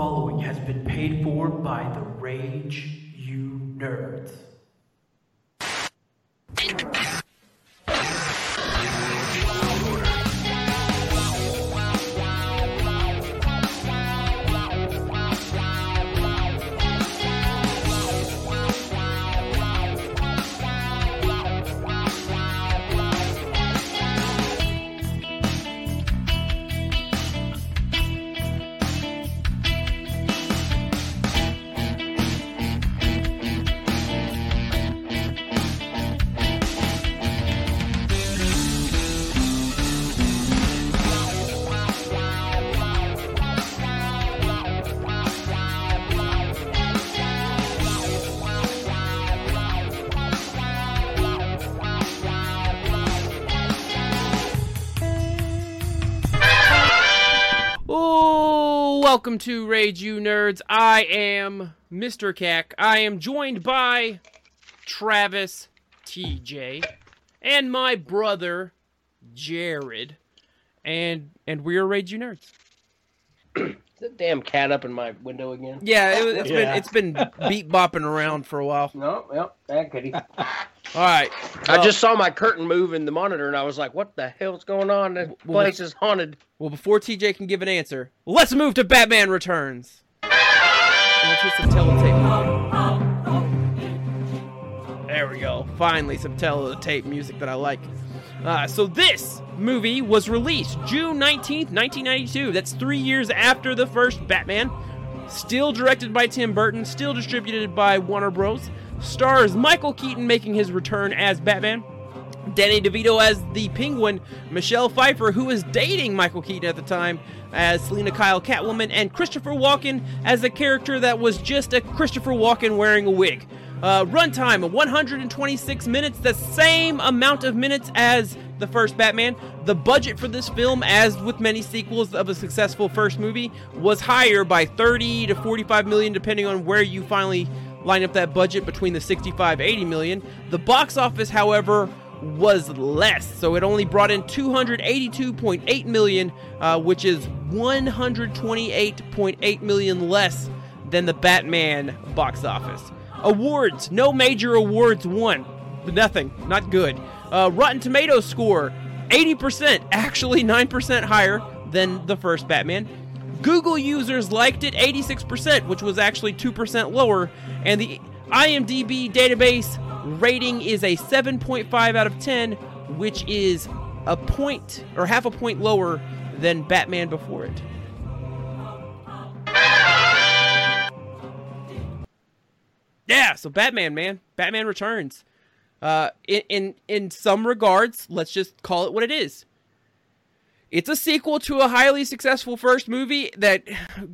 following has been paid for by the Rage You Nerds. Welcome to Rage You Nerds. I am Mr. Cack. I am joined by Travis TJ and my brother Jared. And and we're Rage You Nerds. that damn cat up in my window again. Yeah, it, it's been it's been beat bopping around for a while. No, yep, that kitty. All right. I just saw my curtain move in the monitor, and I was like, "What the hell's going on? This Well, place is haunted." Well, before TJ can give an answer, let's move to Batman Returns. Let's get some teletape. There we go. Finally, some teletape music that I like. Uh, so this movie was released June 19th, 1992. That's three years after the first Batman. Still directed by Tim Burton, still distributed by Warner Bros. Stars Michael Keaton making his return as Batman. Danny DeVito as the Penguin, Michelle Pfeiffer, who was dating Michael Keaton at the time, as Selina Kyle Catwoman, and Christopher Walken as a character that was just a Christopher Walken wearing a wig. Uh, runtime 126 minutes, the same amount of minutes as the first Batman. The budget for this film, as with many sequels of a successful first movie, was higher by 30 to 45 million, depending on where you finally line up that budget between the 65 80 million. The box office, however, was less, so it only brought in 282.8 million, uh, which is 128.8 million less than the Batman box office. Awards, no major awards won. Nothing, not good. Uh, Rotten Tomatoes score, 80%, actually 9% higher than the first Batman. Google users liked it 86%, which was actually 2% lower, and the IMDb database rating is a 7.5 out of 10, which is a point or half a point lower than Batman before it. Yeah, so Batman, man, Batman Returns. Uh, in in in some regards, let's just call it what it is. It's a sequel to a highly successful first movie that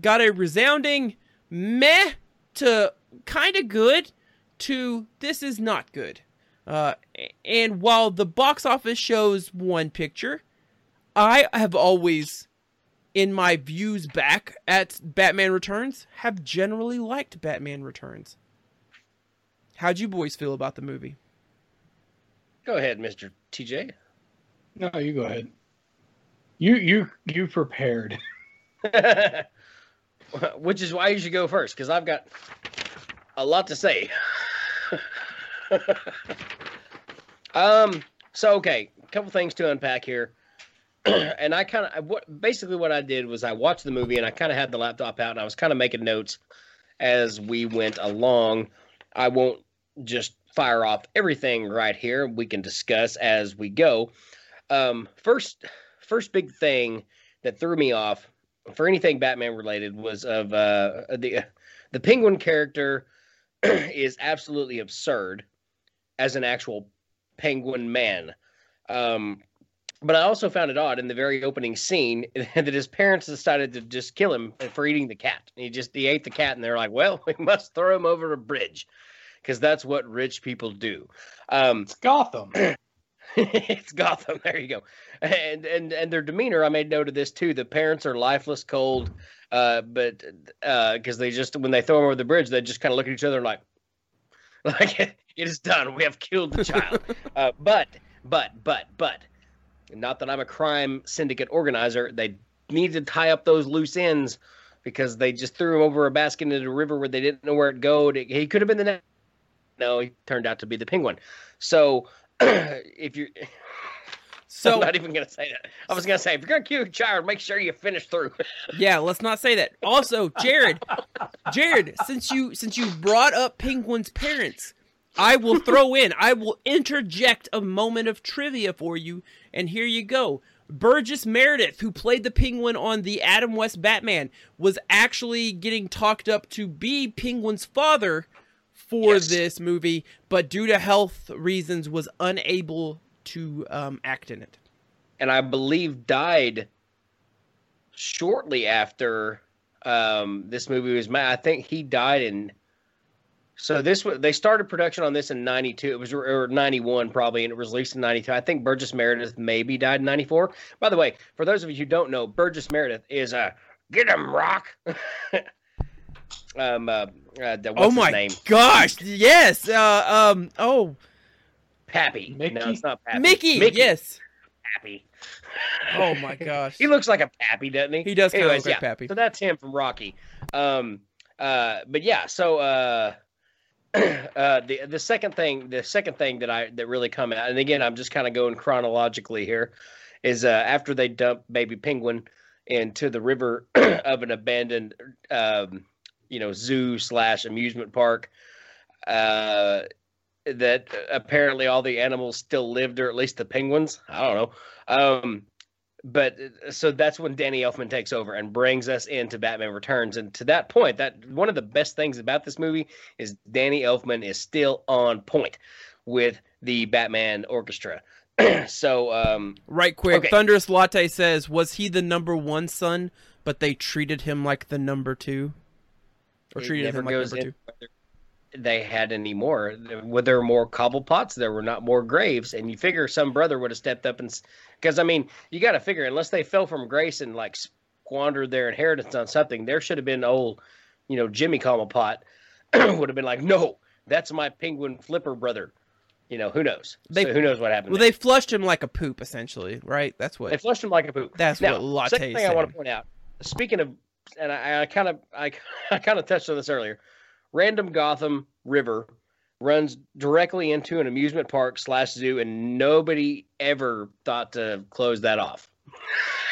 got a resounding meh to kind of good to this is not good. Uh, and while the box office shows one picture, I have always, in my views back at Batman Returns, have generally liked Batman Returns. How'd you boys feel about the movie? Go ahead, Mister TJ. No, you go ahead. You you you prepared. Which is why you should go first, because I've got a lot to say. um. So okay, a couple things to unpack here. and I kind of what basically what I did was I watched the movie and I kind of had the laptop out and I was kind of making notes as we went along. I won't just fire off everything right here. We can discuss as we go. Um, first, first big thing that threw me off for anything Batman related was of uh, the the Penguin character is absolutely absurd as an actual Penguin man. Um, but I also found it odd in the very opening scene that his parents decided to just kill him for eating the cat. He just he ate the cat, and they're like, "Well, we must throw him over a bridge." Because that's what rich people do. Um, It's Gotham. it's Gotham. There you go. And and and their demeanor, I made note of this too. The parents are lifeless, cold, uh, but because they just when they throw them over the bridge, they just kind of look at each other like, like it is done. We have killed the child. uh, but but but but, not that I'm a crime syndicate organizer. They need to tie up those loose ends because they just threw him over a basket into the river where they didn't know where it go. He could have been the next. No, he turned out to be the penguin. So if you So I'm not even gonna say that. I was gonna say if you're gonna kill your child, make sure you finish through. yeah, let's not say that. Also, Jared, Jared, since you since you brought up Penguin's parents, I will throw in, I will interject a moment of trivia for you, and here you go. Burgess Meredith, who played the Penguin on the Adam West Batman, was actually getting talked up to be Penguin's father for Yes. this movie, but due to health reasons, was unable to um, act in it. and I believe died shortly after um, this movie was made. I think he died in. So this was they started production on this in '92. It was or '91 probably, and it was released in '92. I think Burgess Meredith maybe died in '94. By the way, for those of you who don't know, Burgess Meredith is a get him rock. um, uh, uh, the- what's oh his my name? gosh! Yes. Uh, um. Oh, Pappy. No, Mickey? it's not Pappy. Mickey. Mickey. Yes. Pappy. Oh my gosh. He looks like a pappy, doesn't he? He does kinda Anyways, look like yeah. Pappy. So that's him from Rocky. Um, uh, but yeah, so uh, uh, the the second thing, the second thing that I that really come out, and again, I'm just kind of going chronologically here, is uh, after they dump baby penguin into the river of an abandoned, um, you know, zoo slash amusement park. Uh, that apparently all the animals still lived, or at least the penguins. I don't know. Um, but so that's when Danny Elfman takes over and brings us into Batman Returns. And to that point, that one of the best things about this movie is Danny Elfman is still on point with the Batman orchestra. so um, Right quick. Okay. Thunderous Latte says, "Was he the number one son, but they treated him like the number two, or treated never him like goes number two? they had any more. Were there more Cobblepots? There were not more graves. And you figure some brother would have stepped up and because I mean, you got to figure unless they fell from grace and like squandered their inheritance on something, there should have been old, you know, Jimmy Cobblepot would have been like, no, that's my penguin flipper brother. You know, who knows? They- so who knows what happened? Well, they flushed him like a poop, essentially, right? That's what. They flushed him like a poop. That's now, what Latte second thing I want to point out. Speaking of, and I, I kind of, I, I kind of touched on this earlier. Random Gotham River runs directly into an amusement park slash zoo, and nobody ever thought to close that off.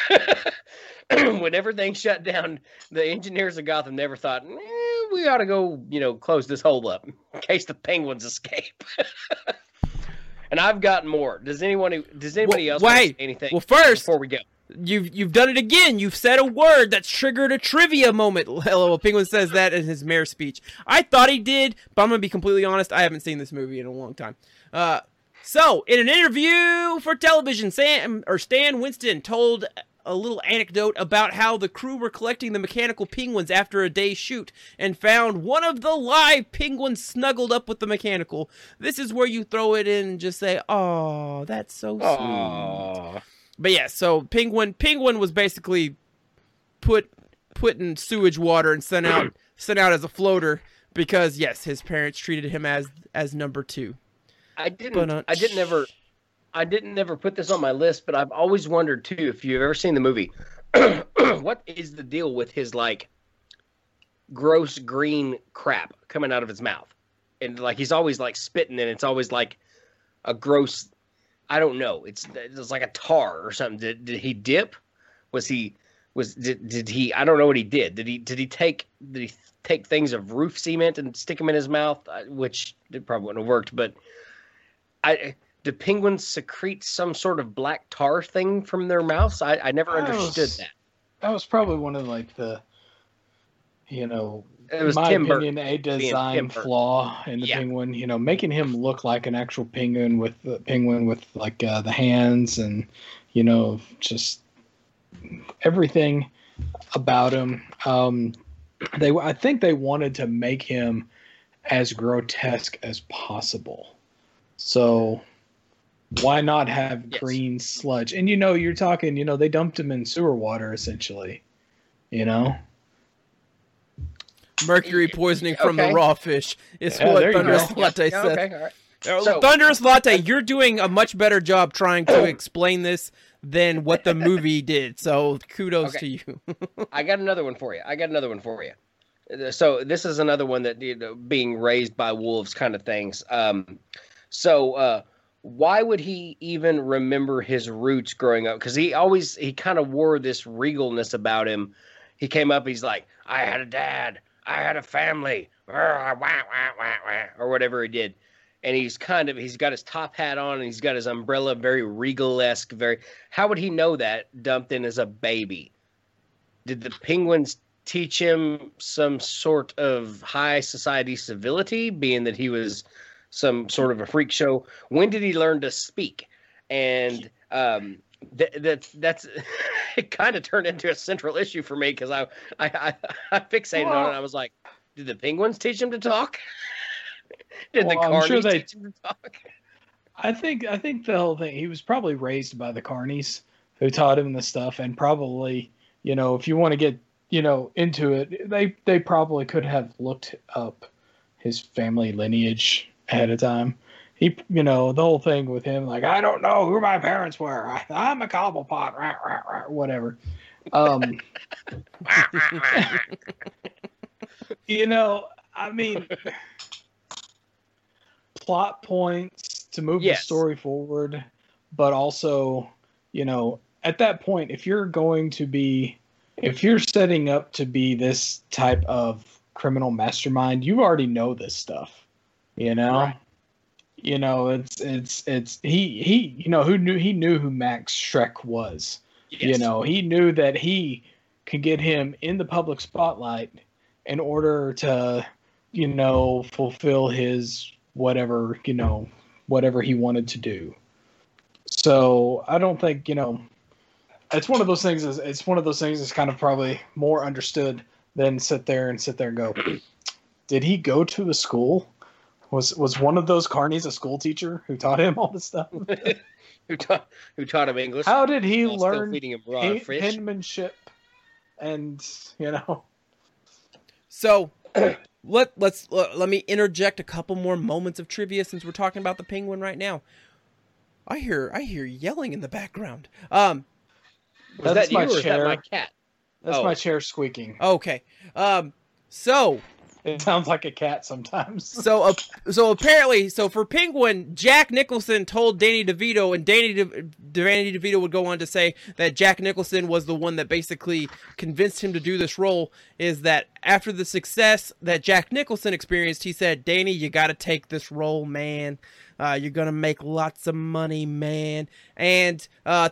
when everything shut down, the engineers of Gotham never thought eh, we ought to go, you know, close this hole up in case the penguins escape. and I've got more. Does anyone? Does anybody Well, else wait. say anything? well, first, before we go. You've you've done it again. You've said a word that's triggered a trivia moment. Hello, Penguin says that in his mayor speech. I thought he did, but I'm gonna be completely honest. I haven't seen this movie in a long time. Uh, so in an interview for television, Sam or Stan Winston told a little anecdote about how the crew were collecting the mechanical penguins after a day's shoot and found one of the live penguins snuggled up with the mechanical. This is where you throw it in and just say, "Oh, that's so sweet." Aww. But yeah, so Penguin Penguin was basically put put in sewage water and sent out sent out as a floater because yes, his parents treated him as as number two. I didn't. But, uh, I didn't ever. I didn't never put this on my list, but I've always wondered too if you've ever seen the movie. what is the deal with his like gross green crap coming out of his mouth, and like he's always like spitting, and it's always like a gross. I don't know. It's it's like a tar or something. Did, did he dip? Was he was did, did he? I don't know what he did. Did he did he take did he take things of roof cement and stick them in his mouth? Which it probably wouldn't have worked, but I do penguins secrete some sort of black tar thing from their mouths? I, I never That understood was- that. That was probably one of like the, you know, It was in my Tim Burton opinion, a design flaw in the Yeah. penguin. You know, making him look like an actual penguin with the penguin with like uh, the hands and you know just everything about him. Um, they, I think they wanted to make him as grotesque as possible. So why not have Yes. green sludge? And you know, you're talking. You know, they dumped him in sewer water essentially. You know. Mercury poisoning from the raw fish is Yeah, what Thunderous go. Latte Yeah, said. okay, all right. So- Thunderous Latte, you're doing a much better job trying to explain this than what the movie did. So kudos Okay. to you. I got another one for you. I got another one for you. Uh, So this is another one that you know, being raised by wolves kind of things. Um, so uh, why would he even remember his roots growing up? Because he always he kind of wore this regalness about him. He came up, he's like, I had a dad, I had a family, rah, wah, wah, wah, wah," or whatever he did. And he's kind of he's got his top hat on and he's got his umbrella, very regal esque. Very. How would he know that dumped in as a baby? Did the penguins teach him some sort of high society civility, being that he was some sort of a freak show? When did he learn to speak? And um, that that that's it. Kind of turned into a central issue for me because I, I I I fixated on Well- it. I was like, did the penguins teach him to talk? did the Well, I'm carnies sure they- teach him to talk? I think I think the whole thing he was probably raised by the carnies who taught him the stuff and probably you know if you want to get you know into it they they probably could have looked up his family lineage ahead of time. He you know the whole thing with him like I don't know who my parents were. I, I'm a cobblepot rah, rah, rah, whatever. Um you know I mean plot points to move Yes. the story forward, but also, you know, at that point, if you're going to be, if you're setting up to be this type of criminal mastermind, you already know this stuff, you know. Right. You know, it's it's it's he he you know who knew he knew who Max Shreck was. You know, he knew that he could get him in the public spotlight in order to, you know, fulfill his whatever, you know, whatever he wanted to do. So I don't think, you know, it's one of those things is it's one of those things that's kind of probably more understood than sit there and sit there and go, did he go to a school? Was was one of those carnies a school teacher who taught him all this stuff? who taught who taught him English? How did he learn feeding him raw pen- fish? penmanship and you know So let let's let, let me interject a couple more moments of trivia since we're talking about the penguin right now. I hear I hear yelling in the background. Um Was That's that you my or is that my cat? that's Oh. my chair squeaking okay. Um so it sounds like a cat sometimes so uh, so apparently so for Penguin, Jack Nicholson told Danny DeVito, and Danny De, Danny DeVito would go on to say that Jack Nicholson was the one that basically convinced him to do this role. Is that after the success that Jack Nicholson experienced, he said, "Danny, you got to take this role, man. Uh, you're gonna make lots of money, man." And uh,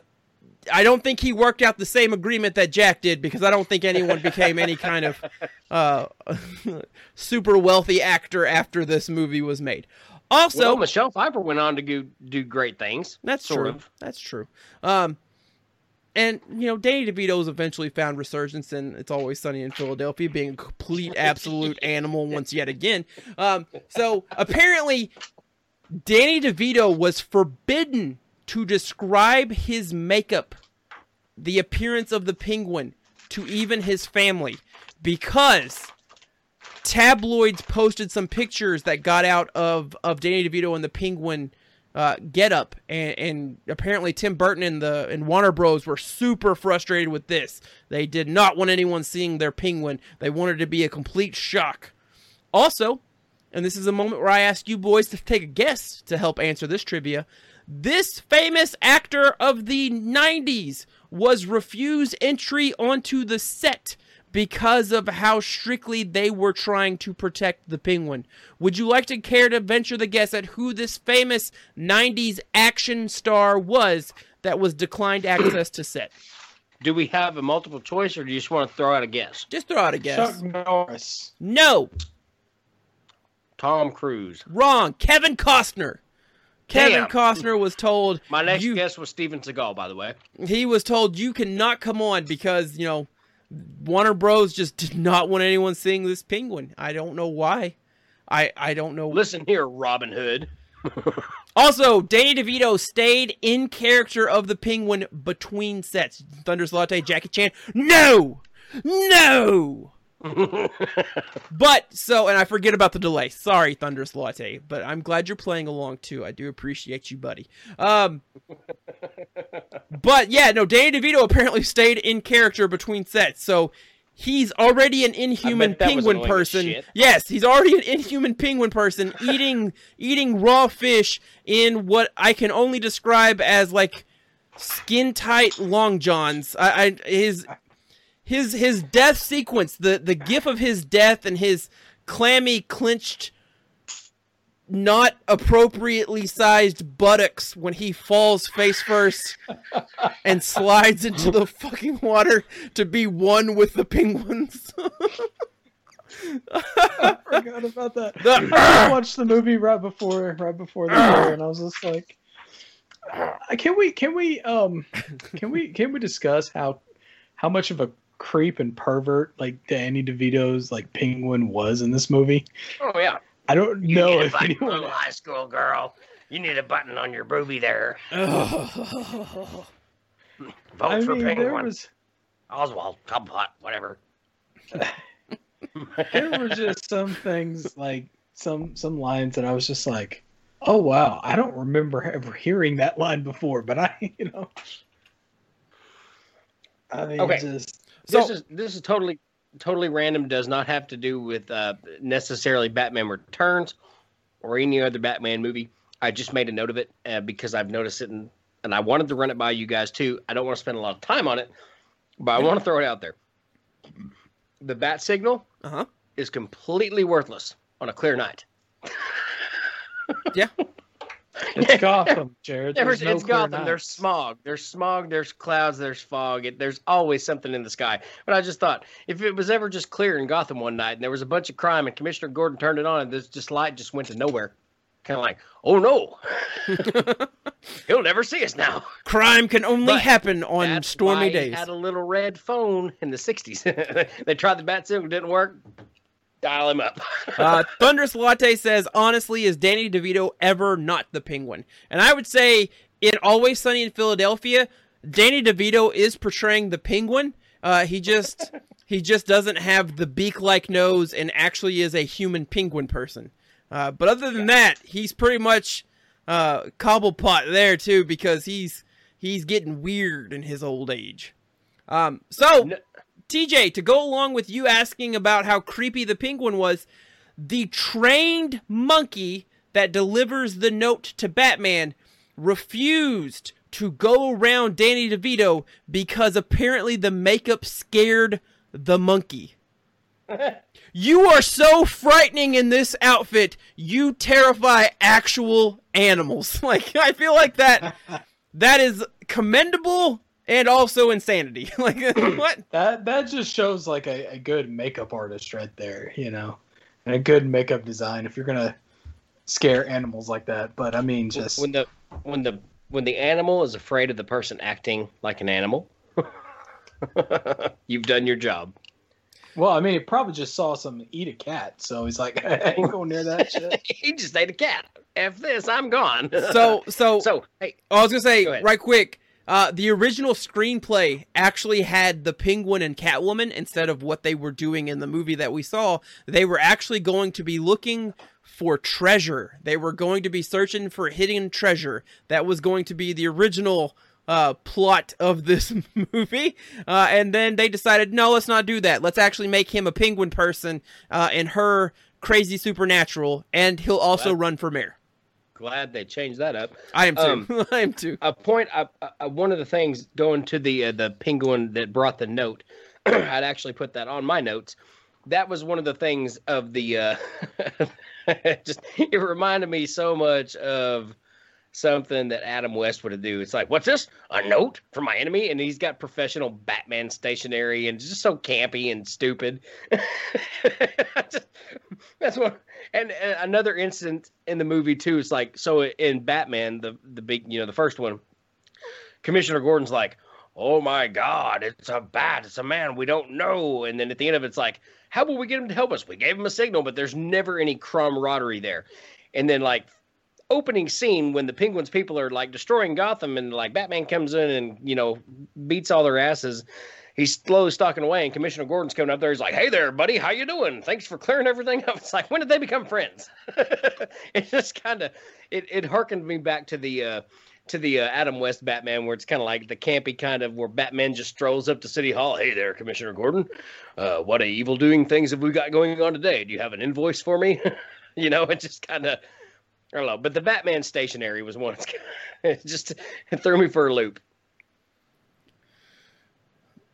I don't think he worked out the same agreement that Jack did because I don't think anyone became any kind of uh, super wealthy actor after this movie was made. Also, well, Michelle Pfeiffer went on to go, do great things. that's true. of. That's true. Um, and you know, Danny DeVito's eventually found resurgence in "It's Always Sunny in Philadelphia," being a complete, absolute animal once yet again. Um, so apparently, Danny DeVito was forbidden to describe his makeup, the appearance of the penguin, to even his family, because tabloids posted some pictures that got out of of Danny DeVito and the penguin uh, get up, and, and apparently Tim Burton and the and Warner Bros were super frustrated with this. They did not want anyone seeing their penguin. They wanted to be a complete shock. Also, and this is a moment where I ask you boys to take a guess to help answer this trivia. This famous actor of the 90s was refused entry onto the set because of how strictly they were trying to protect the penguin. Would you like to care to venture the guess at who this famous 90s action star was that was declined access to set? Do we have a multiple choice, or do you just want to throw out a guess? Just throw out a guess. Chuck Norris. No, Tom Cruise. wrong. Kevin Costner. Kevin Damn. Costner was told My next you, guess was Steven Seagal, by the way. he was told you cannot come on because you know Warner Bros just did not want anyone seeing this penguin. I don't know why. I I don't know. Listen here, Robin Hood. Also, Danny DeVito stayed in character of the penguin between sets. Thunderous Latte, Jackie Chan. No, no. But so, and I forget about the delay. Sorry, Thunderous Latte, but I'm glad you're playing along too. I do appreciate you, buddy. Um, but yeah, no, Danny DeVito apparently stayed in character between sets, so he's already an inhuman bet that was penguin person. Yes, he's already an inhuman penguin person eating eating raw fish in what I can only describe as like skin tight long johns. I, I his his his death sequence, the the gif of his death and his clammy clenched not appropriately sized buttocks when he falls face first and slides into the fucking water to be one with the penguins. I forgot about that. The- I just watched the movie right before right before the show, and I was just like, uh, "Can we can we um can we can we discuss how how much of a creep and pervert like Danny DeVito's like penguin was in this movie? oh yeah. I don't You know if anyone. little high school girl. You need a button on your booby there. Vote I for mean, Penguin. was Oswald, Cobblepot, whatever. there were just some things like some some lines that I was just like, "Oh wow, I don't remember ever hearing that line before." But I, you know, I mean, Okay. just this is this is totally totally random. Does not have to do with uh, necessarily Batman Returns or any other Batman movie. I just made a note of it uh, because I've noticed it, and and I wanted to run it by you guys too. I don't want to spend a lot of time on it, but I want to throw it out there. The bat signal Uh-huh. is completely worthless on a clear night. Yeah. it's Gotham, Jared. There's, There's no it's Gotham. nights. There's smog. There's smog. There's clouds. There's fog. It, there's always something in the sky. But I just thought if it was ever just clear in Gotham one night and there was a bunch of crime and Commissioner Gordon turned it on and this just light just went to nowhere, kind of like, oh no, he'll never see us now. Crime can only But happen on That's stormy why he days. Had a little red phone in the '60s. they tried the bat signal, didn't work. Dial him up. uh, Thunderous Latte says, honestly, is Danny DeVito ever not the penguin? And I would say, in Always Sunny in Philadelphia, Danny DeVito is portraying the penguin. Uh, he just he just doesn't have the beak-like nose and actually is a human penguin person. Uh, but other than that, he's pretty much uh, Cobblepot there too because he's he's getting weird in his old age. Um, so TJ, to go along with you asking about how creepy the penguin was, the trained monkey that delivers the note to Batman refused to go around Danny DeVito because apparently the makeup scared the monkey. You are so frightening in this outfit. You terrify actual animals. Like I feel like that that is commendable and also insanity. like what? That that just shows like a, a good makeup artist right there, you know, and a good makeup design if you're gonna scare animals like that. But I mean, just when the when the when the animal is afraid of the person acting like an animal, you've done your job. well, I mean, he probably just saw some eat a cat, so he's like, I ain't going near that shit. he just ate a cat. F this, I'm gone. So so so hey, Oh, I was gonna say Go right quick. Uh, the original screenplay actually had the Penguin and Catwoman instead of what they were doing in the movie that we saw. They were actually going to be looking for treasure. They were going to be searching for hidden treasure. That was going to be the original uh, plot of this movie. Uh, and then they decided, no, let's not do that. Let's actually make him a penguin person uh, and her crazy supernatural, and he'll also Well- run for mayor. Glad they changed that up. I am too. Um, I am too. a point uh, uh, one of the things going to the uh, the penguin that brought the note i'd actually put that on my notes that was one of the things of the uh just it reminded me so much of something that adam west would do it's like what's this a note from my enemy and he's got professional batman stationery and just so campy and stupid Just- that's what and, and another incident in the movie too is like so in batman the the big you know the first one commissioner gordon's like oh my god it's a bat it's a man we don't know. And then at the end of it, it's like how will we get him to help us? We gave him a signal but there's never any camaraderie there. And then like opening scene when the penguins people are like destroying gotham and like batman comes in and you know beats all their asses he's slowly stalking away, and Commissioner Gordon's coming up there. He's like, "Hey there, buddy, how you doing? Thanks for clearing everything up." It's like, when did they become friends? it just kind of it it harkened me back to the uh, to the uh, Adam West Batman, where it's kind of like the campy kind of where Batman just strolls up to City Hall. Hey there, Commissioner Gordon. Uh, what a evil doing things have we got going on today? Do you have an invoice for me? you know, it just kind of I don't know. But the Batman stationery was one. It just it threw me for a loop.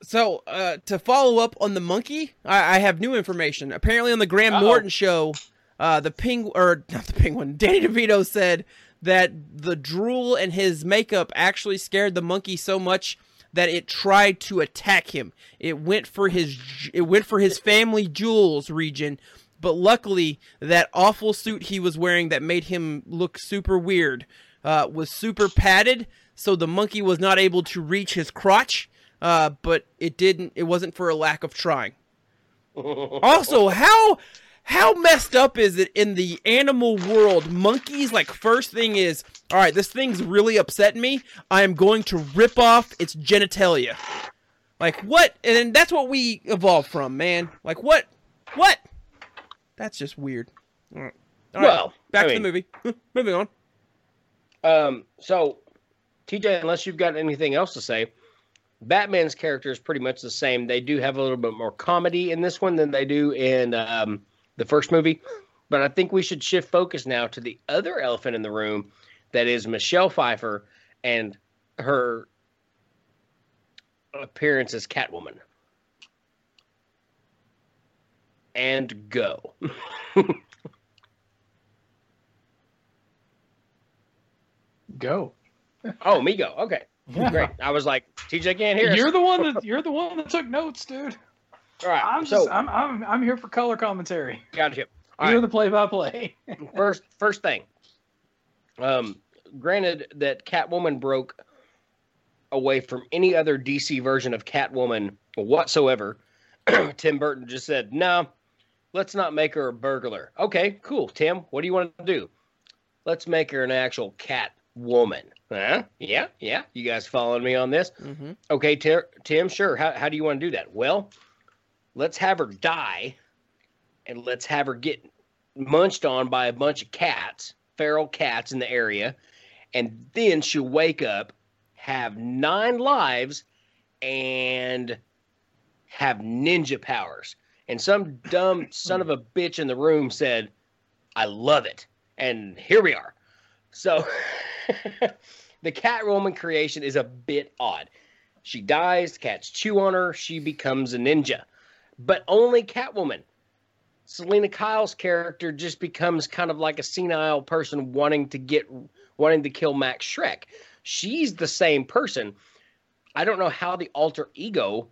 So, uh, to follow up on the monkey, I, I have new information. Apparently, on the Graham Uh-oh. Norton show, uh, the penguin or not the penguin, Danny DeVito said that the drool and his makeup actually scared the monkey so much that it tried to attack him. It went for his it went for his family jewels region, but luckily that awful suit he was wearing that made him look super weird uh, was super padded, so the monkey was not able to reach his crotch. Uh, but it didn't. It wasn't for a lack of trying. Also, how how messed up is it in the animal world? Monkeys, like first thing is, all right, this thing's really upsetting me. I am going to rip off its genitalia. Like what? And that's what we evolved from, man. Like what? What? That's just weird. All right. All right, well, back I to mean, the movie. Moving on. Um, so, TJ, unless you've got anything else to say, Batman's character is pretty much the same. They do have a little bit more comedy in this one than they do in um, the first movie. But I think we should shift focus now to the other elephant in the room that is Michelle Pfeiffer and her appearance as Catwoman. And go. Go. Oh, me go. Okay. Yeah. Great. I was like, TJ can't hear. You're the one that you're the one that took notes, dude. All right. I'm so, just I'm I'm I'm here for color commentary. gotcha. All You're right. the play-by-play. First, first thing. Um, granted that Catwoman broke away from any other DC version of Catwoman whatsoever. Tim Burton just said, "No, let's not make her a burglar." Okay, cool. Tim, what do you want to do? Let's make her an actual cat woman. Huh? Yeah, yeah. You guys following me on this? Mm-hmm. Okay, Tim, Tim, sure. How, how do you want to do that? Well, let's have her die and let's have her get munched on by a bunch of cats, feral cats in the area. And then she'll wake up, have nine lives, and have ninja powers. And some dumb son of a bitch in the room said, I love it. And here we are. So the cat Catwoman creation is a bit odd. She dies, cats chew on her, she becomes a ninja. But only Catwoman. Selina Kyle's character just becomes kind of like a senile person wanting to get wanting to kill Max Shreck. She's the same person. I don't know how the alter ego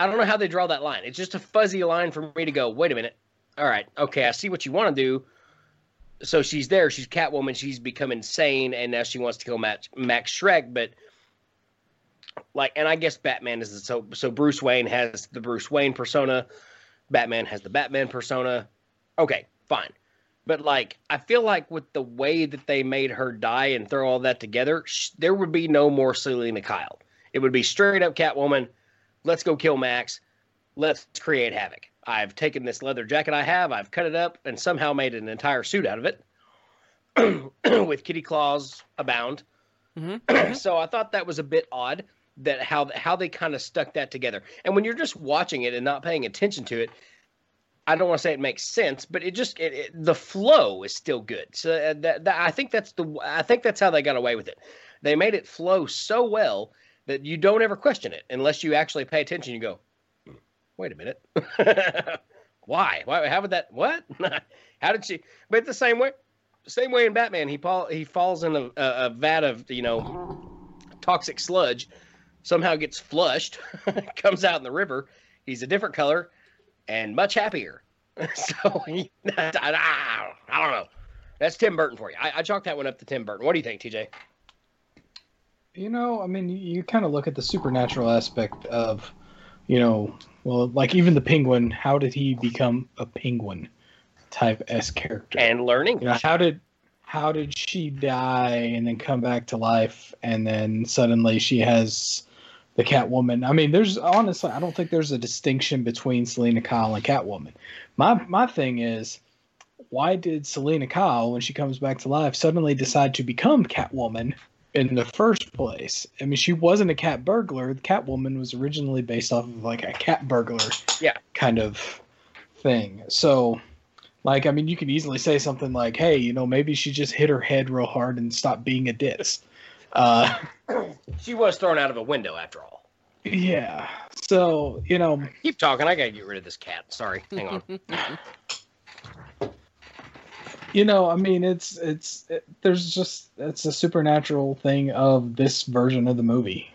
I don't know how they draw that line. It's just a fuzzy line for me to go, wait a minute. All right, okay, I see what you want to do. So she's there, she's Catwoman, she's become insane, and now she wants to kill Max, Max Shreck, but like and I guess Batman is so so Bruce Wayne has the Bruce Wayne persona, Batman has the Batman persona. Okay, fine. But like I feel like with the way that they made her die and throw all that together, sh- there would be no more Selina Kyle. It would be straight up Catwoman. Let's go kill Max. Let's create havoc. I've taken this leather jacket I have, I've cut it up, and somehow made an entire suit out of it, with kitty claws abound. Mm-hmm. so I thought that was a bit odd that how how they kind of stuck that together. And when you're just watching it and not paying attention to it, I don't want to say it makes sense, but it just it, it, the flow is still good. So uh, that, that I think that's the I think that's how they got away with it. They made it flow so well that you don't ever question it unless you actually pay attention. You go, "Hmm, wait a minute, why? Why? How would that? What? how did she? But the same way, same way in Batman, he fall he falls in a, a, a vat of you know toxic sludge, somehow gets flushed, comes out in the river. He's a different color and much happier. so he, I, I don't know. That's Tim Burton for you. I, I chalk that one up to Tim Burton. What do you think, TJ? You know, I mean, you, you kind of look at the supernatural aspect of, you know, well, like even the penguin. How did he become a penguin type s character? And learning. you know, how did how did she die and then come back to life, and then suddenly she has the Catwoman. I mean, there's honestly, I don't think there's a distinction between Selina Kyle and Catwoman. My my thing is, why did Selina Kyle, when she comes back to life, suddenly decide to become Catwoman in the first place? I mean, she wasn't a cat burglar. The Catwoman was originally based off of like a cat burglar, Yeah. kind of thing. So. Like, I mean, you could easily say something like, "Hey, you know, maybe she just hit her head real hard and stopped being a ditz." Uh, She was thrown out of a window after all. Yeah. So, you know, Keep talking. I gotta get rid of this cat. Sorry. Hang on. you know, I mean, it's it's it, there's just it's a supernatural thing of this version of the movie.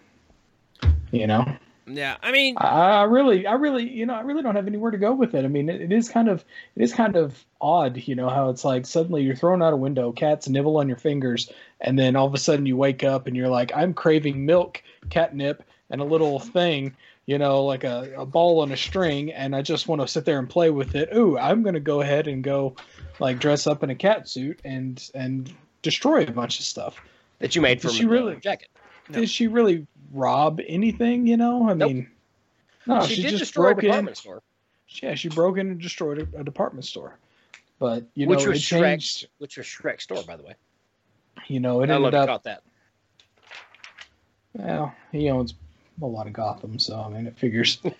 You know, Yeah, I mean, I, I really, I really, you know, I really don't have anywhere to go with it. I mean, it, it is kind of, it is kind of odd, you know, how it's like suddenly you're thrown out a window, cats nibble on your fingers, and then all of a sudden you wake up and you're like, I'm craving milk, catnip, and a little thing, you know, like a, a ball on a string, and I just want to sit there and play with it. Ooh, I'm gonna go ahead and go, like, dress up in a cat suit and and destroy a bunch of stuff. That you made from she a really- jacket. No. Did she really rob anything? You know, I Nope. mean, no, she, she, did just destroy a broke in. store, Yeah, she broke in and destroyed a, a department store. But you know, which was it changed. Which was Shreck's store, by the way. You know, it I know ended up. caught that. Well, he owns a lot of Gotham, so I mean, it figures.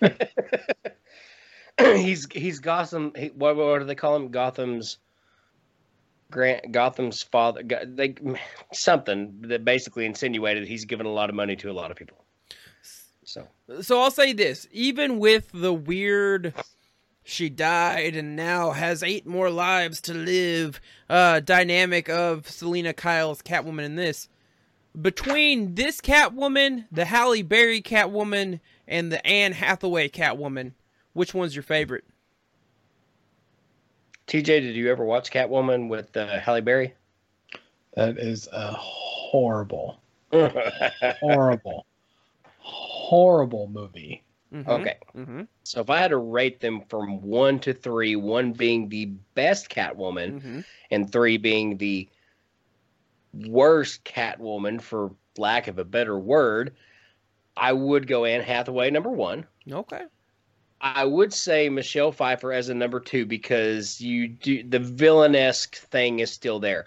he's he's Gotham. He, what, what do they call him? Gotham's Grant. Gotham's father. Go- They something that basically insinuated he's given a lot of money to a lot of people. So so I'll say this: even with the weird, she died and now has eight more lives to live. Uh, dynamic of Selina Kyle's Catwoman in this. Between this Catwoman, the Halle Berry Catwoman, and the Anne Hathaway Catwoman, which one's your favorite? TJ, did you ever watch Catwoman with uh, Halle Berry? that is a horrible, horrible, horrible movie. Mhm, okay. mhm, So if I had to rate them from one to three, one being the best Catwoman mhm. and three being the worst Catwoman, for lack of a better word, I would go Anne Hathaway number one. Okay. I would say Michelle Pfeiffer as a number two because you do the villainesque thing is still there,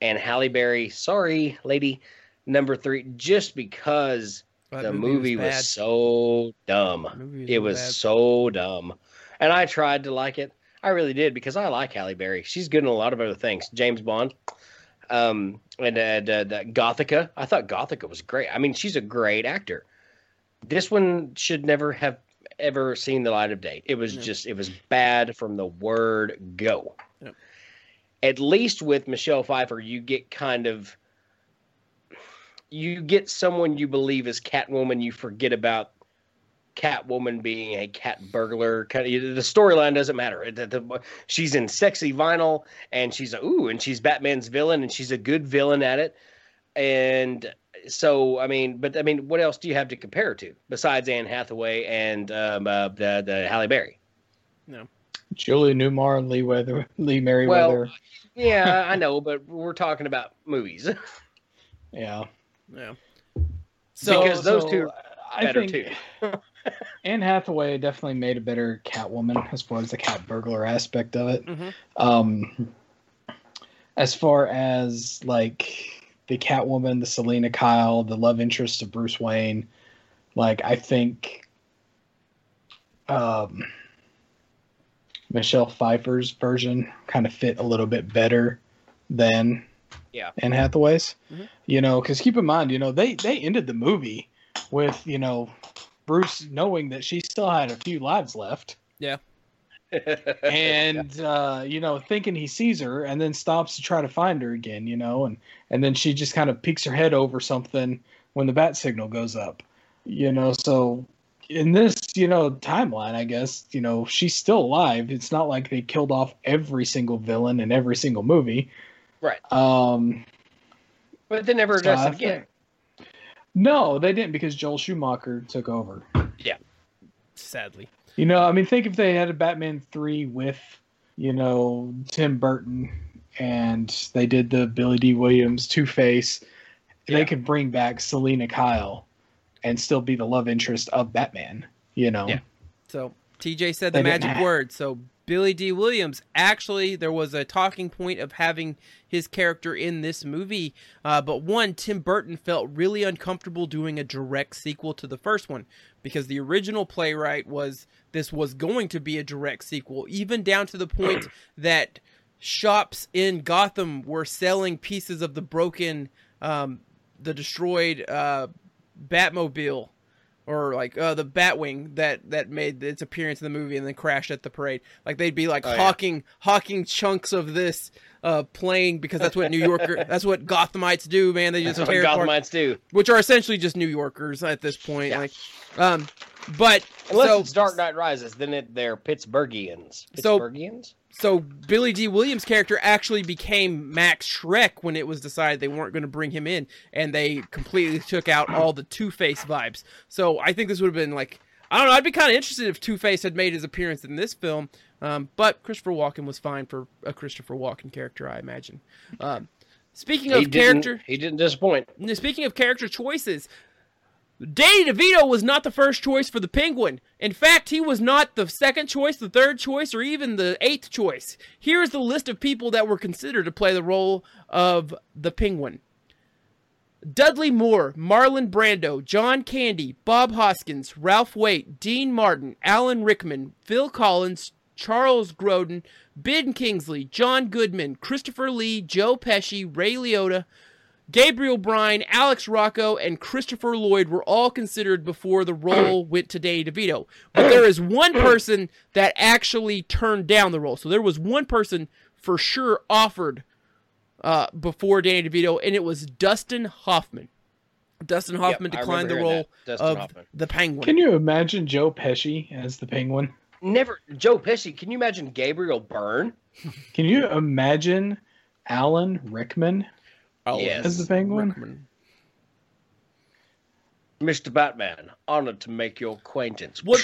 and Halle Berry, sorry, lady, number three, just because That the movie, was, bad. so dumb. It was bad. so dumb. And I tried to like it. I really did because I like Halle Berry. She's good in a lot of other things. James Bond. Um, and uh, Gothika. I thought Gothika was great. I mean, she's a great actor. This one should never have ever seen the light of day. It was No. just, it was bad from the word go. Yep. At least with Michelle Pfeiffer, you get kind of, you get someone you believe is Catwoman. You forget about Catwoman being a cat burglar. Kind of, the storyline doesn't matter. The- the- she's in sexy vinyl, and she's a, ooh, and she's Batman's villain, and she's a good villain at it. And so, I mean, but I mean, what else do you have to compare to besides Anne Hathaway and um, uh, the the Halle Berry? No, Julie Newmar and Lee Weather, Lee Meriwether. Yeah, I know, but we're talking about movies. yeah. Yeah. So Because those two I better think too. Anne Hathaway definitely made a better Catwoman as far as the cat burglar aspect of it. Mhm. Um, as far as like the Catwoman, the Selina Kyle, the love interest of Bruce Wayne, like I think um, Michelle Pfeiffer's version kind of fit a little bit better than Yeah. Anne Hathaway's. Mhm. You know, because keep in mind, you know, they they ended the movie with you know Bruce knowing that she still had a few lives left Yeah. and uh, you know thinking he sees her and then stops to try to find her again you know and and then she just kind of peeks her head over something when the bat signal goes up you know so in this you know timeline i guess you know she's still alive it's not like they killed off every single villain in every single movie Right. um but they never so it again. think- no they didn't because joel schumacher took over Yeah, sadly. You know, I mean, think if they had a Batman three with, you know, Tim Burton, and they did the Billy Dee Williams Two Face, Yeah. they could bring back Selina Kyle, and still be the love interest of Batman. You know. Yeah. So TJ said the They didn't magic have- word. So Billy Dee Williams actually there was a talking point of having his character in this movie, uh, but one Tim Burton felt really uncomfortable doing a direct sequel to the first one because the original playwright was this was going to be a direct sequel, even down to the point that shops in Gotham were selling pieces of the broken, um, the destroyed uh, Batmobile or like uh, the Batwing that that made its appearance in the movie and then crashed at the parade. Like they'd be like Oh, yeah. hawking hawking chunks of this uh, plane because that's what New Yorker that's what Gothamites do, man. They just That's what tear apart, Gothamites do. which are essentially just New Yorkers at this point. Yeah. Like, um, but Unless so it's Dark Knight Rises, then it, they're Pittsburghians. So- Pittsburghians? so Billy Dee Williams' character actually became Max Shreck when it was decided they weren't going to bring him in, and they completely took out all the Two Face vibes. So I think this would have been like I don't know. I'd be kind of interested if Two Face had made his appearance in this film, um, but Christopher Walken was fine for a Christopher Walken character, I imagine. Um, speaking He of character, He didn't disappoint. Speaking of character choices, Danny DeVito was not the first choice for the Penguin. In fact, he was not the second choice, the third choice, or even the eighth choice. Here is the list of people that were considered to play the role of the Penguin. Dudley Moore, Marlon Brando, John Candy, Bob Hoskins, Ralph Waite, Dean Martin, Alan Rickman, Phil Collins, Charles Grodin, Ben Kingsley, John Goodman, Christopher Lee, Joe Pesci, Ray Liotta, Gabriel Byrne, Alex Rocco, and Christopher Lloyd were all considered before the role went to Danny DeVito. But there is one person that actually turned down the role. So there was one person for sure offered uh, before Danny DeVito, and it was Dustin Hoffman. Dustin Hoffman I declined the role of Hoffman. the Penguin. Can you imagine Joe Pesci as the Penguin? Never. Joe Pesci. Can you imagine Gabriel Byrne? Can you imagine Alan Rickman Oh, Yes. as the Penguin? Rickman. Mr. Batman, honored to make your acquaintance. Well,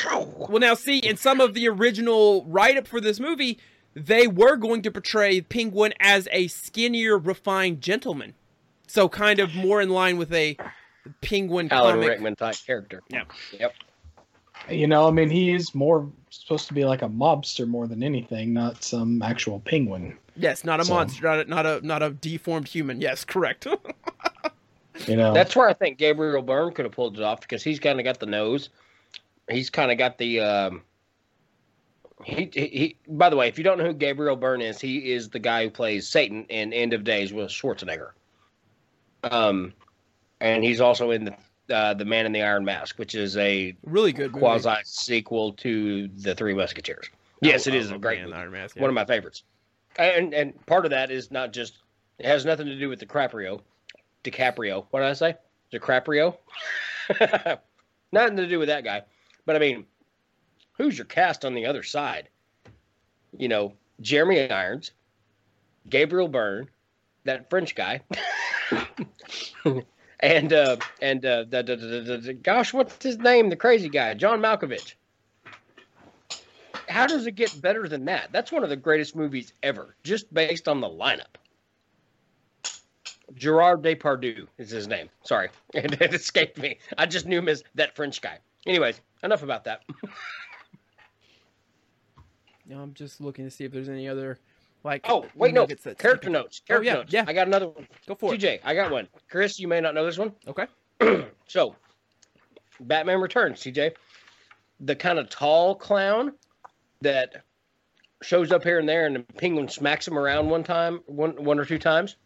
well, now see, in some of the original write up for this movie, they were going to portray Penguin as a skinnier, refined gentleman. So, kind of more in line with a Penguin Alan comic. Rickman type character. Yeah. Yep. You know, I mean, he is more supposed to be like a mobster more than anything, not some actual penguin. Yes, not a So- monster, not a, not a not a deformed human. Yes, correct. You know, That's where I think Gabriel Byrne could have pulled it off because he's kind of got the nose. He's kind of got the. Um, he, he he. By the way, if you don't know who Gabriel Byrne is, he is the guy who plays Satan in End of Days with Schwarzenegger. Um, and he's also in the uh, the Man in the Iron Mask, which is a really good quasi sequel to the Three Musketeers. Yes, it Oh, is oh, a great man, movie. Iron Mask, One of my favorites. And and part of that is not just it has nothing to do with the DiCaprio. DiCaprio. What did I say? DiCaprio? nothing to do with that guy. But I mean, who's your cast on the other side? You know, Jeremy Irons, Gabriel Byrne, that French guy. and uh and uh the, the, the, the, gosh, what's his name? The crazy guy, John Malkovich how does it get better than that? That's one of the greatest movies ever, just based on the lineup. Gerard Depardieu is his name. Sorry, it, it escaped me. I just knew him as that French guy. Anyways, enough about that. I'm just looking to see if there's any other like. Oh, wait, no. nuggets that Character stick notes. Character yeah, notes. yeah. I got another one. Go for it. TJ, I got one. Chris, you may not know this one. Okay. So, Batman Returns, TJ. The kind of tall clown that shows up here and there, and the penguin smacks him around one time, one one or two times.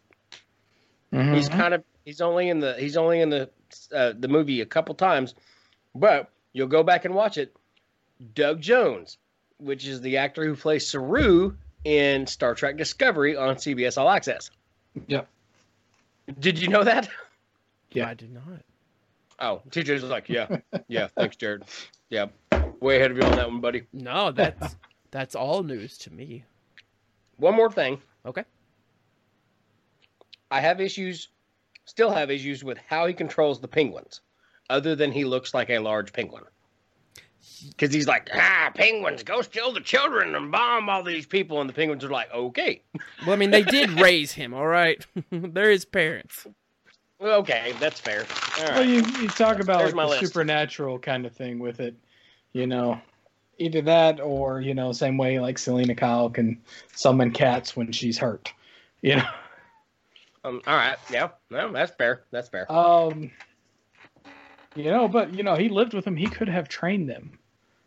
Mhm. He's kind of he's only in the he's only in the uh, the movie a couple times, but you'll go back and watch it. Doug Jones, which is the actor who plays Saru in Star Trek Discovery on CBS All Access. Yep. Did you know that? Yeah. I did not. Oh, TJ's like, yeah, yeah. Thanks, Jared. Yeah, way ahead of you on that one, buddy. No, that's that's all news to me. One more thing. Okay. I have issues, still have issues with how he controls the penguins, other than he looks like a large penguin. Because he's like, ah, penguins, go steal the children and bomb all these people. And the penguins are like, okay. Well, I mean, they did raise him. All right, they're his parents. Well, okay, that's fair. All Well, you, you talk about There's like my the list. supernatural kind of thing with it, you know, either that or you know, same way like Selina Kyle can summon cats when she's hurt, you know. Um, all right. Yeah. No, that's fair. That's fair. Um, you know, but you know, he lived with them. He could have trained them.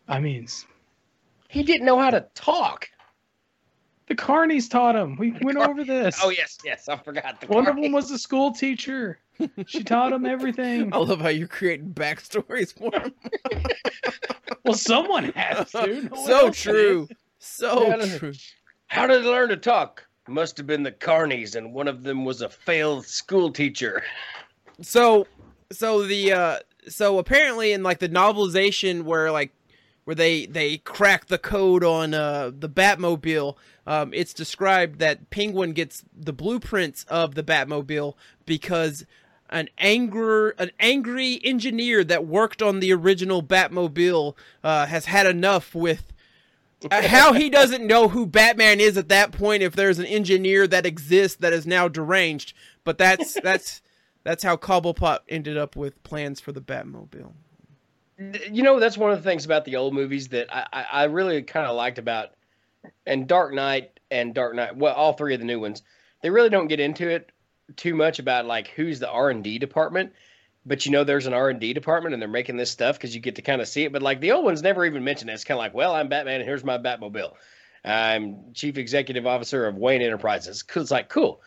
I mean, He didn't know how to talk. the Carnies taught him. We went Car- over this. Oh yes, yes. I forgot. The One of them was a school teacher. She taught him everything. I love how you're creating backstories for him. Well, someone has to. No so true. is. So Yeah, true. How did they learn to talk? Must have been the Carnies, and one of them was a failed school teacher. So so the uh so apparently in like the novelization where like where they they crack the code on uh the Batmobile, um it's described that Penguin gets the blueprints of the Batmobile because an anger an angry engineer that worked on the original Batmobile uh has had enough with how he doesn't know who Batman is at that point if there's an engineer that exists that is now deranged. But that's that's that's how Cobblepot ended up with plans for the Batmobile. You know, that's one of the things about the old movies that I, I, really kind of liked about, and Dark Knight and Dark Knight. Well, all three of the new ones, they really don't get into it too much about like who's the R and D department. But you know, there's an R and D department, and they're making this stuff because you get to kind of see it. But like the old ones never even mention it. It's kind of like, well, I'm Batman, and here's my Batmobile. I'm chief executive officer of Wayne Enterprises. It's like, cool.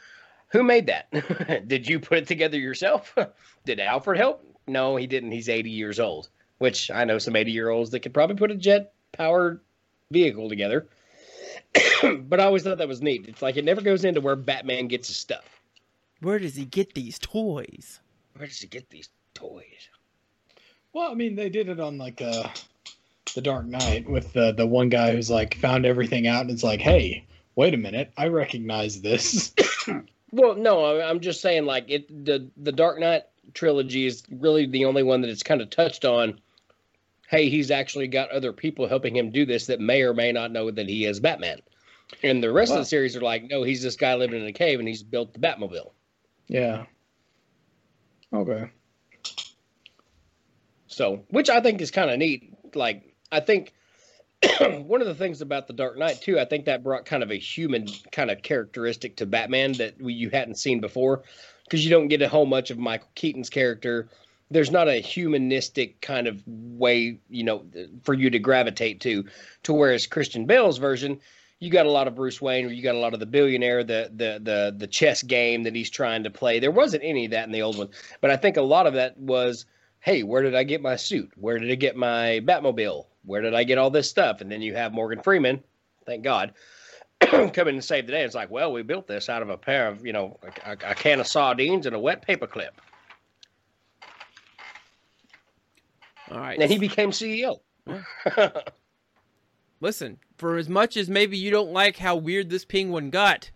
Who made that? Did you put it together yourself? Did Alfred help? No, he didn't. He's 80 years old, which I know some 80 year olds that could probably put a jet powered vehicle together. but I always thought that was neat. It's like it never goes into where Batman gets his stuff. Where does he get these toys? Where does he get these toys? Well, I mean, they did it on like uh, the Dark Knight with the the one guy who's like found everything out and it's like, hey, wait a minute, I recognize this. Well, no, I'm just saying like it. The the Dark Knight trilogy is really the only one that it's kind of touched on. Hey, he's actually got other people helping him do this that may or may not know that he is Batman. And the rest of the series are like, no, he's this guy living in a cave and he's built the Batmobile. yeah. Okay. So, which I think is kind of neat. Like, I think one of the things about the Dark Knight too, I think that brought kind of a human kind of characteristic to Batman that we, you hadn't seen before, because you don't get a whole much of Michael Keaton's character. There's not a humanistic kind of way, you know, for you to gravitate to, to whereas Christian Bale's version, you got a lot of Bruce Wayne, or you got a lot of the billionaire, the the the the chess game that he's trying to play. There wasn't any of that in the old one, but I think a lot of that was hey, where did I get my suit? Where did I get my Batmobile? Where did I get all this stuff? And then you have Morgan Freeman, thank God, come in and save the day. It's like, well, we built this out of a pair of, you know, a, a, can of sardines and a wet paper clip. All right. And he became CEO. Listen, for as much as maybe you don't like how weird this penguin got,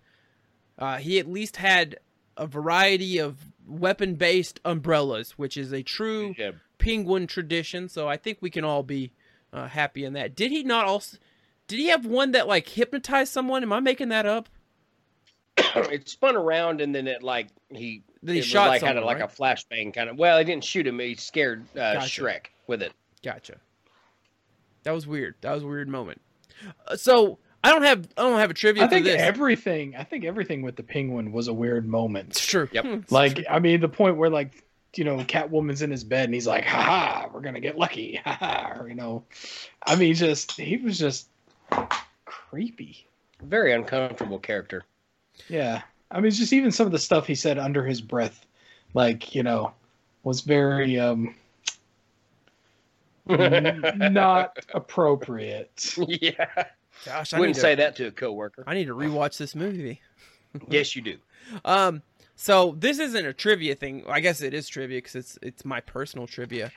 uh, he at least had a variety of weapon-based umbrellas, which is a true Yeah. penguin tradition. So I think we can all be uh, happy in that. Did he not also? Did he have one that like hypnotized someone? Am I making that up? it spun around and then it like he, Then he it was shot like someone, had a, like right? a flashbang kind of. Well, he didn't shoot him. He scared uh, Gotcha. Shreck with it. Gotcha. That was weird. That was a weird moment. Uh, so I don't have I don't have a trivia I for think this. everything. I think everything with the penguin was a weird it's moment. true. Yep. Like, true. I mean, the point where like, you know, Catwoman's in his bed and he's like, "Ha ha, we're gonna get lucky." Ha ha. You know, I mean, just he was just creepy. Very uncomfortable character. Yeah, I mean, just even some of the stuff he said under his breath, like you know, was very um not appropriate. yeah. Gosh, I Wouldn't to, say that to a coworker. I need to rewatch this movie. yes, you do. Um, so this isn't a trivia thing. I guess it is trivia because it's it's my personal trivia.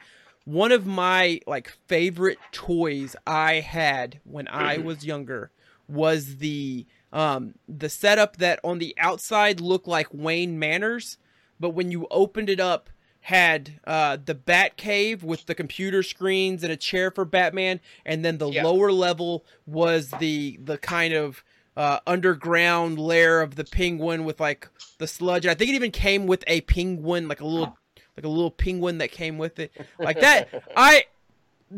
One of my like favorite toys I had when I was younger was the um the setup that on the outside looked like Wayne Manors, but when you opened it up had uh the Bat Cave with the computer screens and a chair for Batman, and then the Yeah. lower level was the the kind of uh, underground lair of the penguin with like the sludge. I think it even came with a penguin, like a little like a little penguin that came with it. Like that. I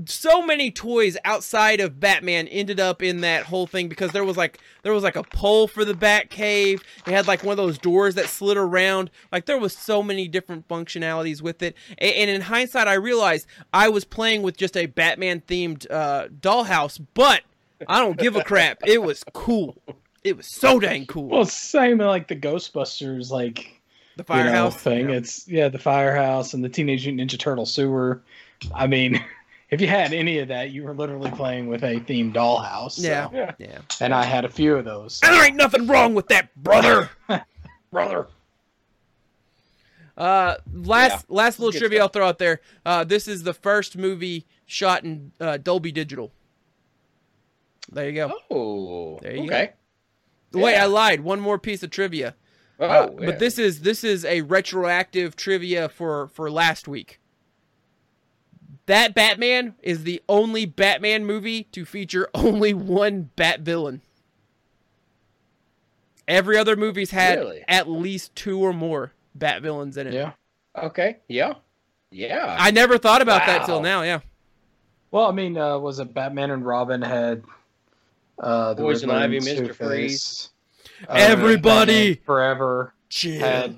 so many toys outside of Batman ended up in that whole thing because there was like there was like a pole for the Bat Cave. It had like one of those doors that slid around. Like there was so many different functionalities with it. And, and in hindsight, I realized I was playing with just a Batman themed uh, dollhouse, but I don't give a crap. It was cool. It was so dang cool. Well, same like the Ghostbusters like the you know, firehouse thing. Yeah. It's yeah, the firehouse and the Teenage Mutant Ninja Turtle sewer. I mean, if you had any of that, you were literally playing with a themed dollhouse. so- Yeah. Yeah. Yeah. And I had a few of those. And there ain't nothing wrong with that, brother. Brother. Uh, last last little good trivia stuff. I'll throw out there. Uh, this is the first movie shot in uh, Dolby Digital. There you go. Oh. There you okay. Wait, yeah. I lied. One more piece of trivia. Oh, Uh, yeah. But this is this is a retroactive trivia for for last week. That Batman is the only Batman movie to feature only one Bat villain. Every other movie's had Really? at least two or more Bat villains in it. Yeah. Okay. Yeah. Yeah. I never thought about that till now. Yeah. Well, I mean, uh, was it Batman and Robin had uh, the Poison Riddler Ivy, Mr. Two-Face. Freeze. Uh, Everybody! Batman Forever Chill. had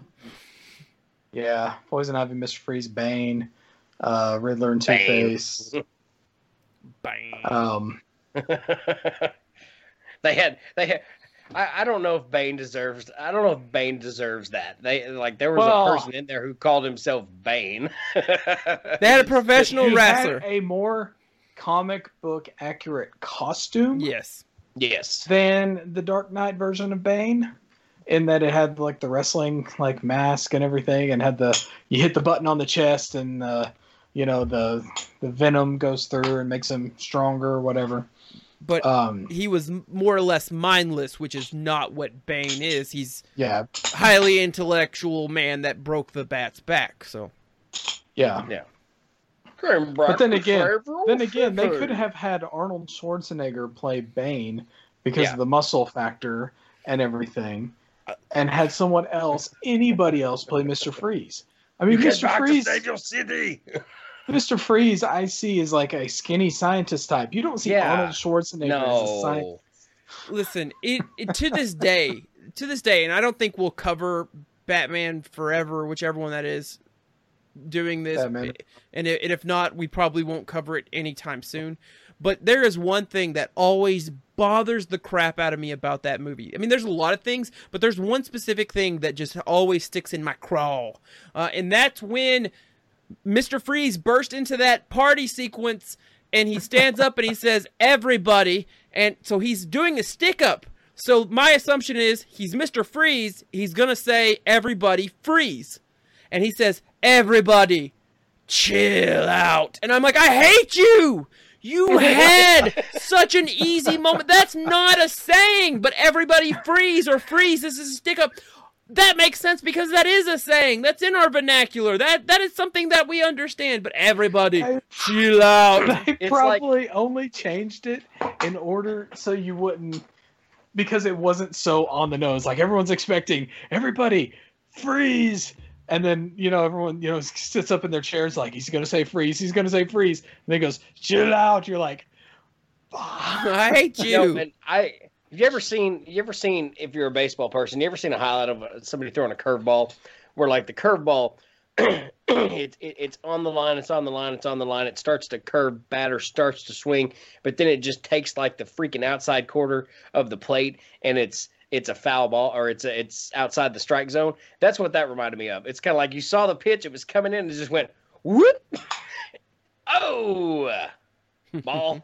yeah, Poison Ivy, Mr. Freeze, Bane, uh, Riddler and Two Face. Bang. Um, they had they had I, I don't know if Bane deserves I don't know if Bane deserves that. They like there was Well- a person in there who called himself Bane. they had a professional wrestler. had a more comic book accurate costume yes. yes. than the Dark Knight version of Bane. In that it had like the wrestling like mask and everything, and had the you hit the button on the chest, and uh, you know the the venom goes through and makes him stronger or whatever. But Um, he was more or less mindless, which is not what Bane is. He's yeah, highly intellectual man that broke the bat's back. So yeah yeah. But then again- Then again, they could have had Arnold Schwarzenegger play Bane because Yeah. of the muscle factor and everything, and had someone else, anybody else, play Mister Freeze. I mean, Mister Freeze, City. Mister Freeze, I see is like a skinny scientist type. You don't see Yeah. Arnold Schwarzenegger as a scientist. Listen, it, it to this day, to this day, and I don't think we'll cover Batman Forever, whichever one that is, doing this. And, and if not, we probably won't cover it anytime soon. But there is one thing that always bothers the crap out of me about that movie. I mean, there's a lot of things, but there's one specific thing that just always sticks in my craw, uh, and that's when Mr. Freeze burst into that party sequence and he stands up and he says, Everybody. And so he's doing a stick up. So my assumption is he's Mr. Freeze. He's going to say, Everybody freeze. And he says, Everybody chill out. And I'm like, I hate you. You had such an easy moment. That's not a saying, but everybody freeze or freeze. This is a stick up. That makes sense because that is a saying. That's in our vernacular. That that is something that we understand. But everybody, I- chill out. They It's like- probably only changed it in order so you wouldn't, because it wasn't so on the nose. Like everyone's expecting everybody freeze, and then you know everyone you know sits up in their chairs like he's gonna say freeze, he's gonna say freeze, and then he goes chill out. You're like, "Fuck." I hate you. No, and I have you ever seen you ever seen if you're a baseball person, you ever seen a highlight of somebody throwing a curveball where like the curveball it, it, it's on the line, it's on the line, it's on the line. It starts to curve, batter starts to swing, but then it just takes like the freaking outside quarter of the plate, and it's it's a foul ball or it's a, it's outside the strike zone. That's what that reminded me of. It's kind of like you saw the pitch, it was coming in, and it just went whoop. oh, ball.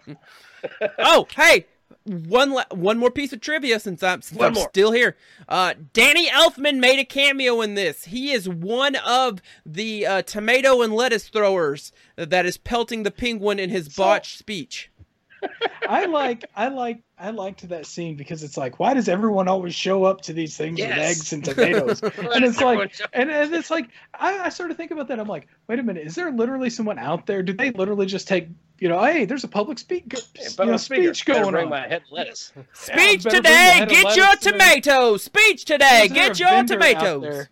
oh, hey, one la- one more piece of trivia since I'm since I'm still here. Uh, Danny Elfman made a cameo in this. He is one of the uh, tomato and lettuce throwers that is pelting the penguin in his So- botched speech. I like, I like, I liked that scene because it's like, why does everyone always show up to these things with eggs and tomatoes? and it's like, and, and it's like, I, I started thinking about that. I'm like, wait a minute, is there literally someone out there? Do they literally just take you know, hey, there's a public speak, Yeah, you know, speech Better going on. my head lettuce. Speech better bring the today. Get your tomatoes. Speech today. Get your vendor out tomatoes.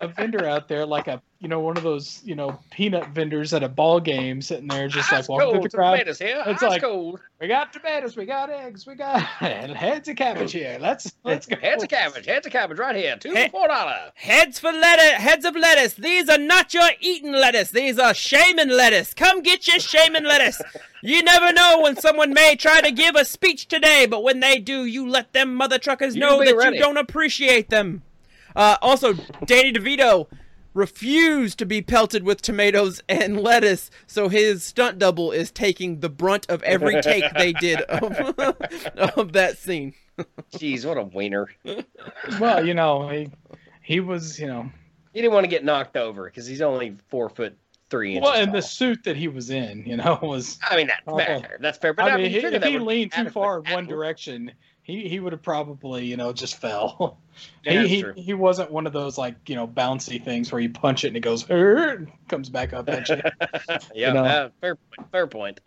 There- a vendor out there, like a you know one of those you know peanut vendors at a ball game, sitting there just Ice like walking through the crowd. tomatoes here. It's Ice like- cold. We got tomatoes, we got eggs, we got heads of cabbage here. Let's let's go. Heads of cabbage. Heads of cabbage right here. Two Hey. for four dollar. Heads for lettuce. Heads of lettuce. These are not your eating lettuce. These are shaman lettuce. Come get your shaman lettuce. You never know when someone may try to give a speech today, but when they do, you let them mother truckers You know that ready. you don't appreciate them. Uh, also, Danny DeVito refused to be pelted with tomatoes and lettuce, so his stunt double is taking the brunt of every take they did of, of that scene. Jeez, what a wiener. Well, you know he he was you know He didn't want to get knocked over because he's only four foot three well, and the suit that he was in, you know, was I mean, that's Okay. fair. That's fair. But I mean, he- figure if he leaned too far in one direction, he he would have probably you know just fell. Yeah, he he, he wasn't one of those like you know bouncy things where you punch it and it goes and comes back up at you. yeah, know. uh, fair point. Fair point.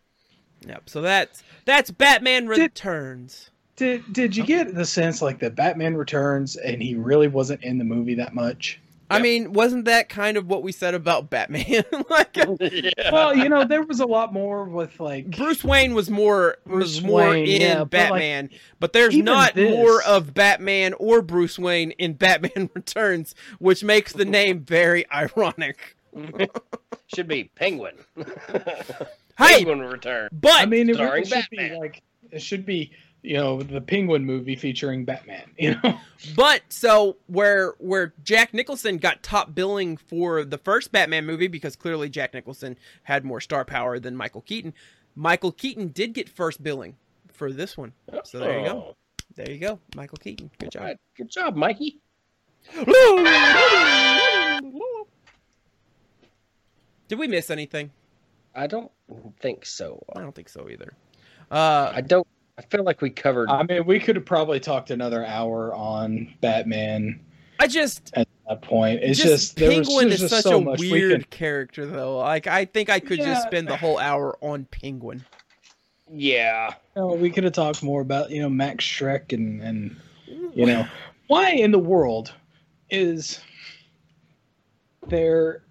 Yep. So that's that's Batman Did- Returns. Did did you get the sense like that Batman Returns and he really wasn't in the movie that much? I mean, wasn't that kind of what we said about Batman? like yeah. Well, you know, there was a lot more with like Bruce Wayne was more Bruce was more Wayne, in yeah, but, like, Batman, but there's not this- more of Batman or Bruce Wayne in Batman Returns, which makes the name very ironic. Should be Penguin. Hey, Penguin return. but I mean, it Starring really should Batman. be like it should be you know the Penguin movie featuring Batman. You know, But so where where Jack Nicholson got top billing for the first Batman movie because clearly Jack Nicholson had more star power than Michael Keaton. Michael Keaton did get first billing for this one. So there you go. Oh, There you go. Michael Keaton. Good job. right. Good job, Mikey. Did we miss anything? I don't think so. I don't think so either. Uh I don't. I feel like we covered. I mean, we could have probably talked another hour on Batman I just at that point. It's just, just, there was, Penguin is such so a much we weird could- character though. Like I think I could Yeah. just spend the whole hour on Penguin. yeah. you know, we could have talked more about you know Max Shreck and and you know why in the world is there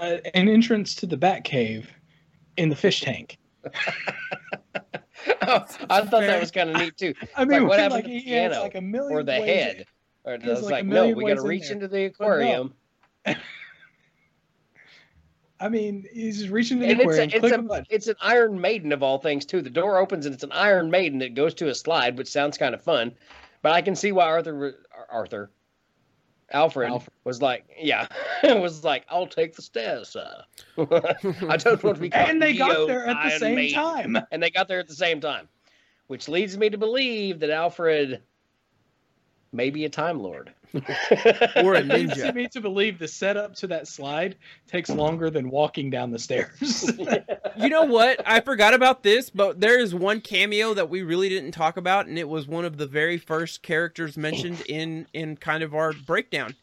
uh, an entrance to the Batcave in the fish tank? Oh, I thought fair. that was kind of neat too. I mean, what what happened to the piano like a million Or the head. Or it was like like, no, we got to ways in reach into the no. aquarium. I mean, he's just reaching to the And it's aquarium, a, it's, a, it's an Iron Maiden of all things too. The door opens and it's an Iron Maiden that goes to a slide, which sounds kind of fun. But I can see why Arthur Arthur Alfred, Alfred. was like, yeah, was like, I'll take the stairs, sir. I don't want to be. called And they got there at the Iron same Maiden. time. And they got there at the same time, which leads me to believe that Alfred may be a Time Lord. Or a ninja. Leads me to believe the setup to that slide takes longer than walking down the stairs. You know what? I forgot about this, but there is one cameo that we really didn't talk about, and it was one of the very first characters mentioned in in kind of our breakdown.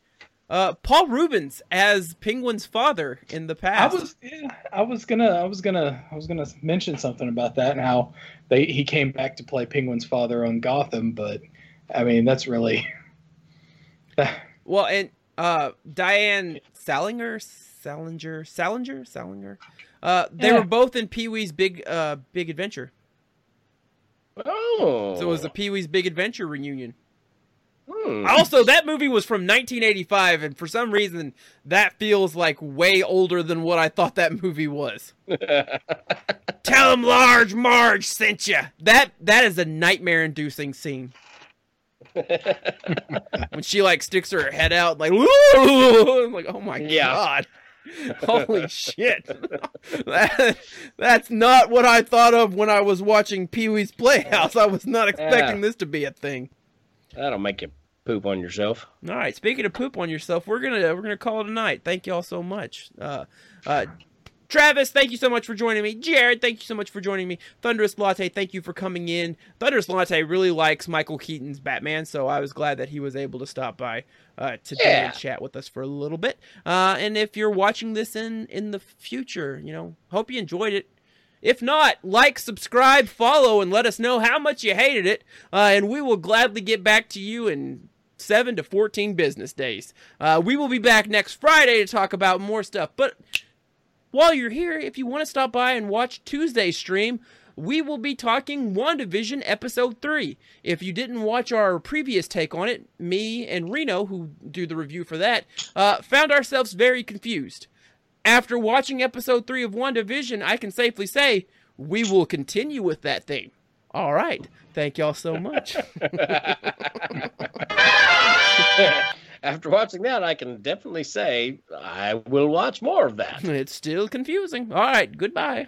Uh, Paul Reubens as Penguin's father in the past. I was yeah, I was gonna I was gonna I was gonna mention something about that and how they he came back to play Penguin's father on Gotham, but I mean that's really Well, and uh, Diane Salinger, Salinger, Salinger, Salinger. Uh, they Yeah. were both in Pee Wee's Big uh Big Adventure. Oh, So it was a Pee Wee's Big Adventure reunion. Hmm. Also, that movie was from 1985, and for some reason, that feels like way older than what I thought that movie was. Tell him Large Marge sent you. That that is a nightmare-inducing scene. when she like sticks her head out, like, "Woo!" I'm like, oh my Yeah. god, holy shit! that, that's not what I thought of when I was watching Pee Wee's Playhouse. I was not expecting Yeah. this to be a thing. That'll make you poop on yourself. All right. Speaking of poop on yourself, we're gonna we're gonna call it a night. Thank you all so much. Uh, uh, Travis, thank you so much for joining me. Jared, thank you so much for joining me. Thunderous Latte, thank you for coming in. Thunderous Latte really likes Michael Keaton's Batman, so I was glad that he was able to stop by uh, today Yeah. and chat with us for a little bit. Uh, and if you're watching this in in the future, you know, hope you enjoyed it. If not, like, subscribe, follow, and let us know how much you hated it, uh, and we will gladly get back to you in 7 to 14 business days. Uh, we will be back next Friday to talk about more stuff. But while you're here, if you want to stop by and watch Tuesday's stream, we will be talking WandaVision Episode 3. If you didn't watch our previous take on it, me and Reno, who do the review for that, uh, found ourselves very confused. After watching Episode 3 of WandaVision, I can safely say we will continue with that theme. All right. Thank y'all so much. After watching that, I can definitely say I will watch more of that. it's still confusing. All right. Goodbye.